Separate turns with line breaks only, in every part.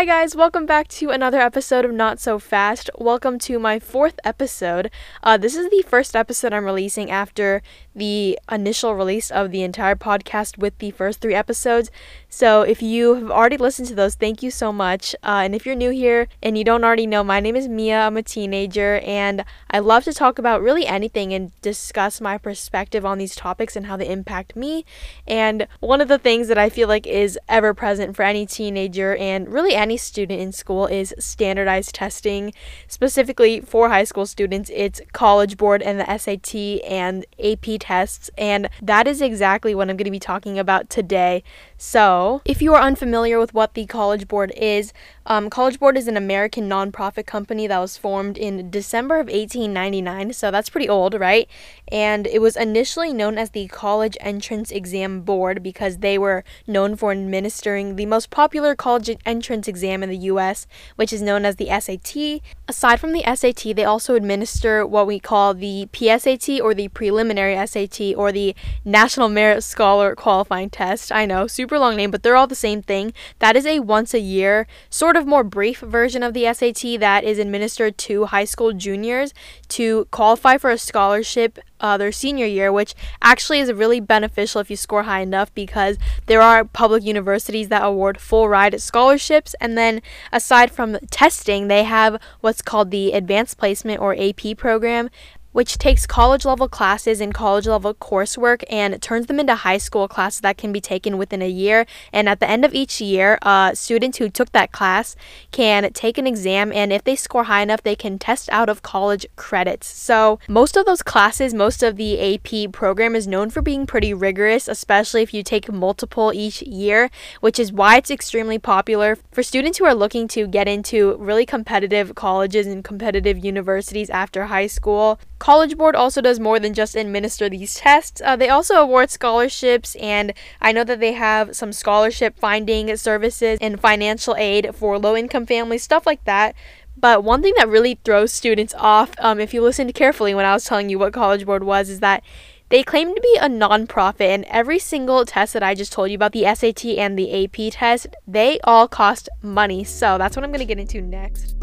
Hi, guys, welcome back to another episode of Not So Fast. Welcome to my fourth episode. Uh, this is the first episode I'm releasing after the initial release of the entire podcast with the first three episodes. So, if you have already listened to those, thank you so much. Uh, and if you're new here and you don't already know, my name is Mia. I'm a teenager, and I love to talk about really anything and discuss my perspective on these topics and how they impact me. And one of the things that I feel like is ever present for any teenager and really any student in school is standardized testing. Specifically for high school students, it's College Board and the SAT and AP tests, and that is exactly what I'm going to be talking about today. So, if you are unfamiliar with what the College Board is, um, College Board is an American nonprofit company that was formed in December of 1899, so that's pretty old, right? And it was initially known as the College Entrance Exam Board because they were known for administering the most popular college entrance exam in the US, which is known as the SAT. Aside from the SAT, they also administer what we call the PSAT or the Preliminary SAT or the National Merit Scholar Qualifying Test. I know, super long name, but they're all the same thing. That is a once a year, sort of more brief version of the SAT that is administered to high school juniors to qualify for a scholarship uh, their senior year, which actually is really beneficial if you score high enough because there are public universities that award full ride scholarships. And then, aside from testing, they have what's called the Advanced Placement or AP program, which takes college level classes and college level coursework and turns them into high school classes that can be taken within a year. And at the end of each year, uh, students who took that class can take an exam, and if they score high enough, they can test out of college credits. So, most of those classes, most of the AP program is known for being pretty rigorous, especially if you take multiple each year, which is why it's extremely popular for students who are looking to get into really competitive colleges and competitive universities after high school. College Board also does more than just administer these tests. Uh, they also award scholarships, and I know that they have some scholarship finding services and financial aid for low income families, stuff like that. But one thing that really throws students off, um, if you listened carefully when I was telling you what College Board was, is that they claim to be a nonprofit, and every single test that I just told you about, the SAT and the AP test, they all cost money. So that's what I'm going to get into next.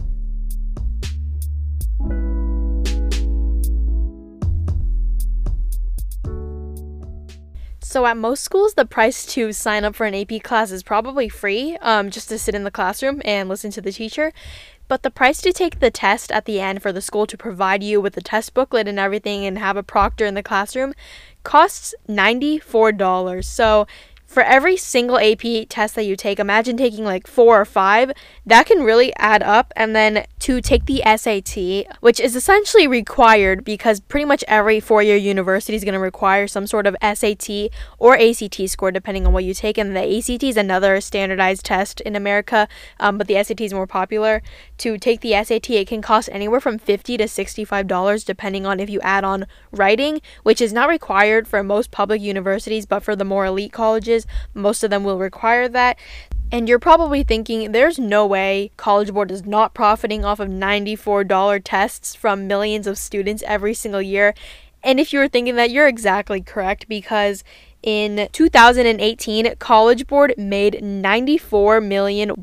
So at most schools, the price to sign up for an AP class is probably free, um, just to sit in the classroom and listen to the teacher. But the price to take the test at the end for the school to provide you with the test booklet and everything and have a proctor in the classroom costs $94. So for every single AP test that you take, imagine taking like four or five, that can really add up. And then to take the SAT, which is essentially required because pretty much every four year university is going to require some sort of SAT or ACT score, depending on what you take. And the ACT is another standardized test in America, um, but the SAT is more popular. To take the SAT, it can cost anywhere from 50 to $65, depending on if you add on writing, which is not required for most public universities, but for the more elite colleges most of them will require that. And you're probably thinking, there's no way College Board is not profiting off of $94 tests from millions of students every single year. And if you were thinking that, you're exactly correct because in 2018, College Board made $94 million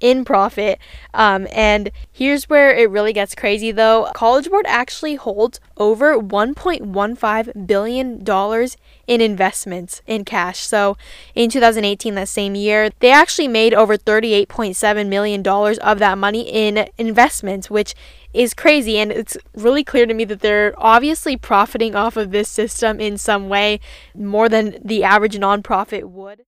in profit. Um, and here's where it really gets crazy though College Board actually holds over $1.15 billion in investments in cash. So in 2018, that same year, they actually made over $38.7 million of that money in investments, which is crazy. And it's really clear to me that they're obviously profiting off of this system in some way more than the average nonprofit would.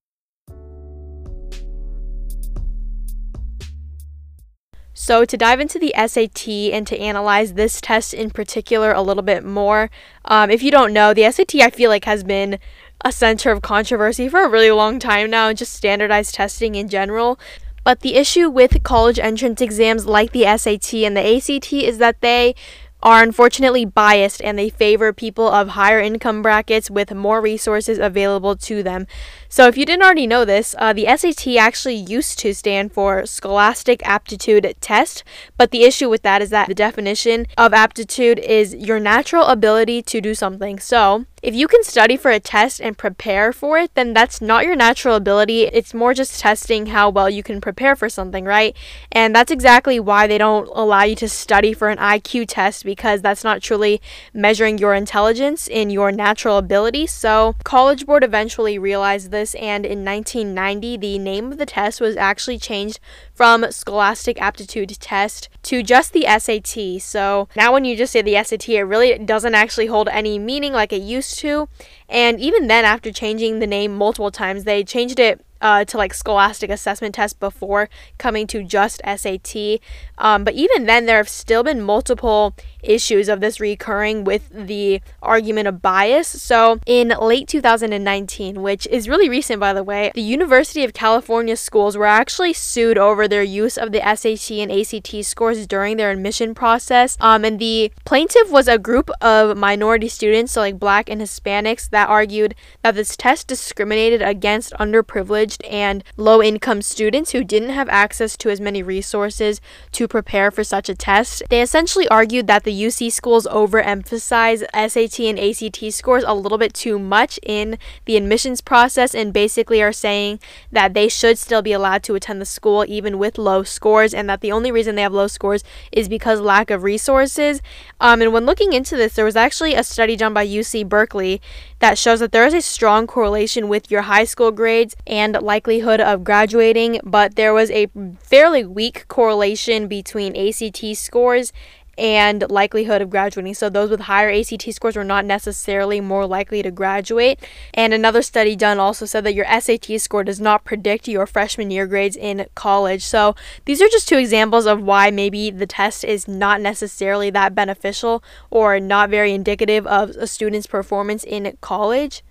So, to dive into the SAT and to analyze this test in particular a little bit more, um, if you don't know, the SAT I feel like has been a center of controversy for a really long time now, just standardized testing in general. But the issue with college entrance exams like the SAT and the ACT is that they are unfortunately biased and they favor people of higher income brackets with more resources available to them. So, if you didn't already know this, uh, the SAT actually used to stand for Scholastic Aptitude Test, but the issue with that is that the definition of aptitude is your natural ability to do something. So, if you can study for a test and prepare for it, then that's not your natural ability. It's more just testing how well you can prepare for something, right? And that's exactly why they don't allow you to study for an IQ test because that's not truly measuring your intelligence in your natural ability. So, College Board eventually realized this and in 1990 the name of the test was actually changed from Scholastic Aptitude Test to just the SAT. So now when you just say the SAT, it really doesn't actually hold any meaning like it used to. And even then, after changing the name multiple times, they changed it uh, to like Scholastic Assessment Test before coming to just SAT. Um, but even then, there have still been multiple issues of this recurring with the argument of bias. So, in late 2019, which is really recent by the way, the University of California schools were actually sued over their use of the SAT and ACT scores during their admission process. Um, and the plaintiff was a group of minority students, so like black and Hispanics, that argued that this test discriminated against underprivileged and low income students who didn't have access to as many resources to prepare for such a test. They essentially argued that the UC schools overemphasize SAT and ACT scores a little bit too much in the admissions process and basically are saying that they should still be allowed to attend the school even with low scores and that the only reason they have low scores is because lack of resources. Um, and when looking into this, there was actually a study done by UC Berkeley that shows that there is a strong correlation with your high school grades and likelihood of graduating, but there was a fairly weak correlation between ACT scores and likelihood of graduating. So those with higher ACT scores were not necessarily more likely to graduate. And another study done also said that your SAT score does not predict your freshman year grades in college. So these are just two examples of why maybe the test is not necessarily that beneficial or not very indicative of a student's performance in college.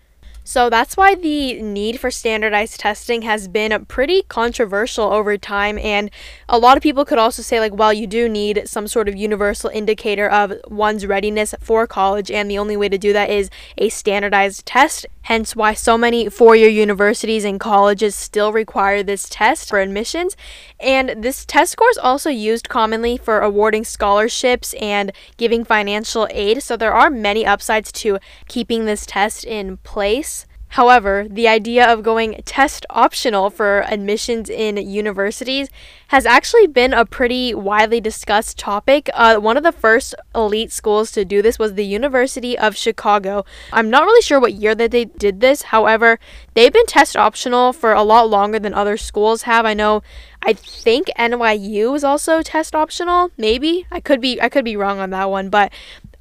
So that's why the need for standardized testing has been pretty controversial over time. And a lot of people could also say, like, well, you do need some sort of universal indicator of one's readiness for college. And the only way to do that is a standardized test. Hence, why so many four year universities and colleges still require this test for admissions. And this test score is also used commonly for awarding scholarships and giving financial aid. So there are many upsides to keeping this test in place. However, the idea of going test optional for admissions in universities has actually been a pretty widely discussed topic. Uh, one of the first elite schools to do this was the University of Chicago. I'm not really sure what year that they did this. However, they've been test optional for a lot longer than other schools have. I know I think NYU is also test optional. Maybe I could be I could be wrong on that one, but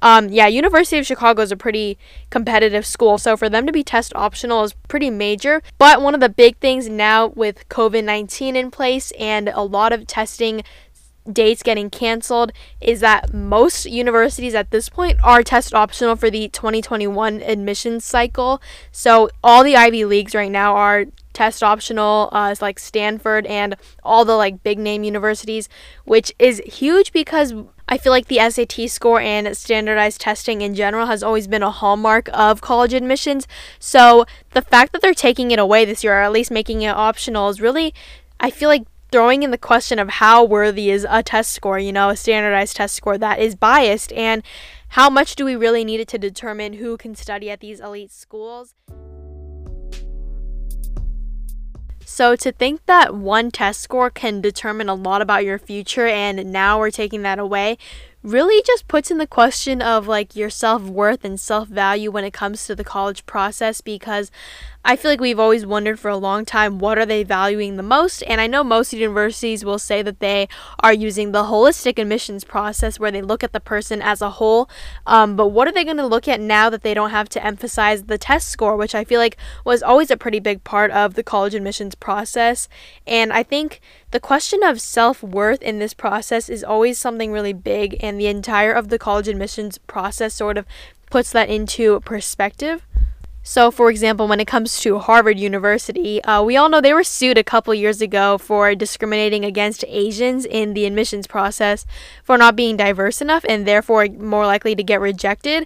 um, yeah, University of Chicago is a pretty competitive school, so for them to be test optional is pretty major. But one of the big things now with COVID 19 in place and a lot of testing dates getting canceled is that most universities at this point are test optional for the 2021 admissions cycle. So all the Ivy Leagues right now are test optional, uh, like Stanford and all the like big name universities, which is huge because I feel like the SAT score and standardized testing in general has always been a hallmark of college admissions. So the fact that they're taking it away this year, or at least making it optional, is really, I feel like throwing in the question of how worthy is a test score, you know, a standardized test score that is biased, and how much do we really need it to determine who can study at these elite schools. So to think that one test score can determine a lot about your future and now we're taking that away really just puts in the question of like your self-worth and self-value when it comes to the college process because I feel like we've always wondered for a long time what are they valuing the most and I know most universities will say that they are using the holistic admissions process where they look at the person as a whole um, but what are they going to look at now that they don't have to emphasize the test score which I feel like was always a pretty big part of the college admissions process and I think the question of self-worth in this process is always something really big and the entire of the college admissions process sort of puts that into perspective so, for example, when it comes to Harvard University, uh, we all know they were sued a couple years ago for discriminating against Asians in the admissions process for not being diverse enough and therefore more likely to get rejected.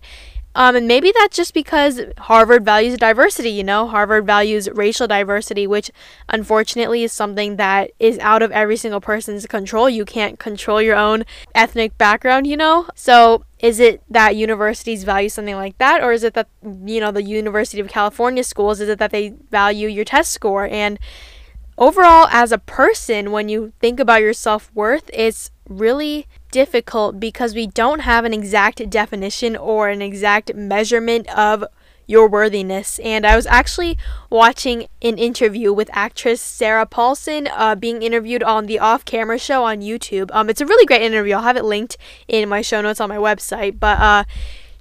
Um, and maybe that's just because Harvard values diversity, you know, Harvard values racial diversity, which unfortunately is something that is out of every single person's control. You can't control your own ethnic background, you know? So is it that universities value something like that or is it that you know the university of california schools is it that they value your test score and overall as a person when you think about your self-worth it's really difficult because we don't have an exact definition or an exact measurement of your worthiness. And I was actually watching an interview with actress Sarah Paulson uh, being interviewed on the Off Camera Show on YouTube. Um, it's a really great interview. I'll have it linked in my show notes on my website. But uh,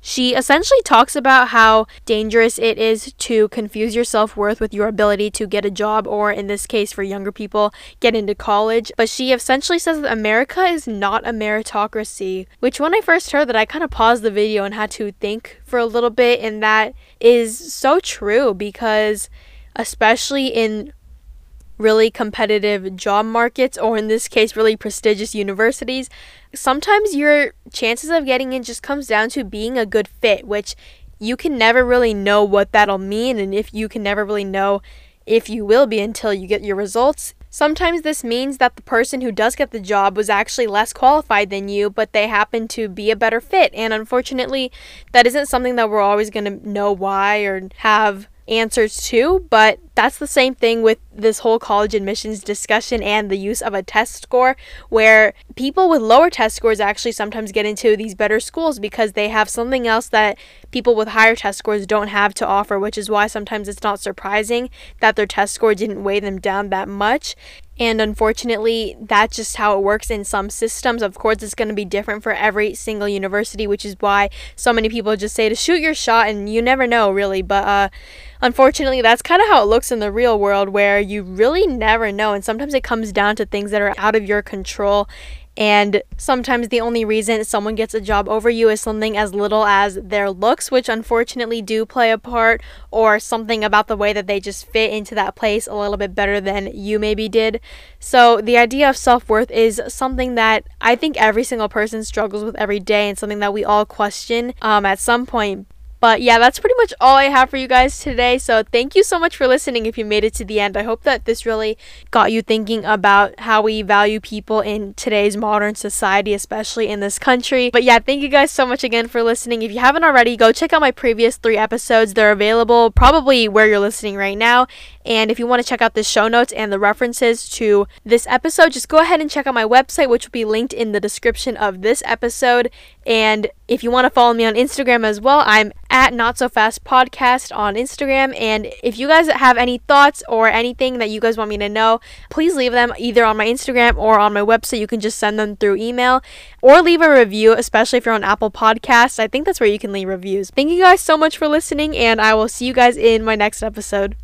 she essentially talks about how dangerous it is to confuse your self worth with your ability to get a job, or in this case, for younger people, get into college. But she essentially says that America is not a meritocracy, which when I first heard that, I kind of paused the video and had to think for a little bit, and that is so true because, especially in really competitive job markets, or in this case, really prestigious universities, sometimes your chances of getting in just comes down to being a good fit, which you can never really know what that'll mean, and if you can never really know if you will be until you get your results. Sometimes this means that the person who does get the job was actually less qualified than you, but they happen to be a better fit. And unfortunately, that isn't something that we're always going to know why or have answers to, but that's the same thing with this whole college admissions discussion and the use of a test score, where people with lower test scores actually sometimes get into these better schools because they have something else that people with higher test scores don't have to offer, which is why sometimes it's not surprising that their test score didn't weigh them down that much. And unfortunately, that's just how it works in some systems. Of course, it's going to be different for every single university, which is why so many people just say to shoot your shot, and you never know, really. But uh, unfortunately, that's kind of how it looks in the real world, where you really never know. And sometimes it comes down to things that are out of your control. And sometimes the only reason someone gets a job over you is something as little as their looks, which unfortunately do play a part, or something about the way that they just fit into that place a little bit better than you maybe did. So, the idea of self worth is something that I think every single person struggles with every day and something that we all question um, at some point. But yeah, that's pretty much all I have for you guys today. So thank you so much for listening if you made it to the end. I hope that this really got you thinking about how we value people in today's modern society, especially in this country. But yeah, thank you guys so much again for listening. If you haven't already, go check out my previous three episodes. They're available probably where you're listening right now. And if you want to check out the show notes and the references to this episode, just go ahead and check out my website, which will be linked in the description of this episode. And if you want to follow me on Instagram as well, I'm at Not So Fast Podcast on Instagram. And if you guys have any thoughts or anything that you guys want me to know, please leave them either on my Instagram or on my website. You can just send them through email or leave a review, especially if you're on Apple Podcasts. I think that's where you can leave reviews. Thank you guys so much for listening, and I will see you guys in my next episode.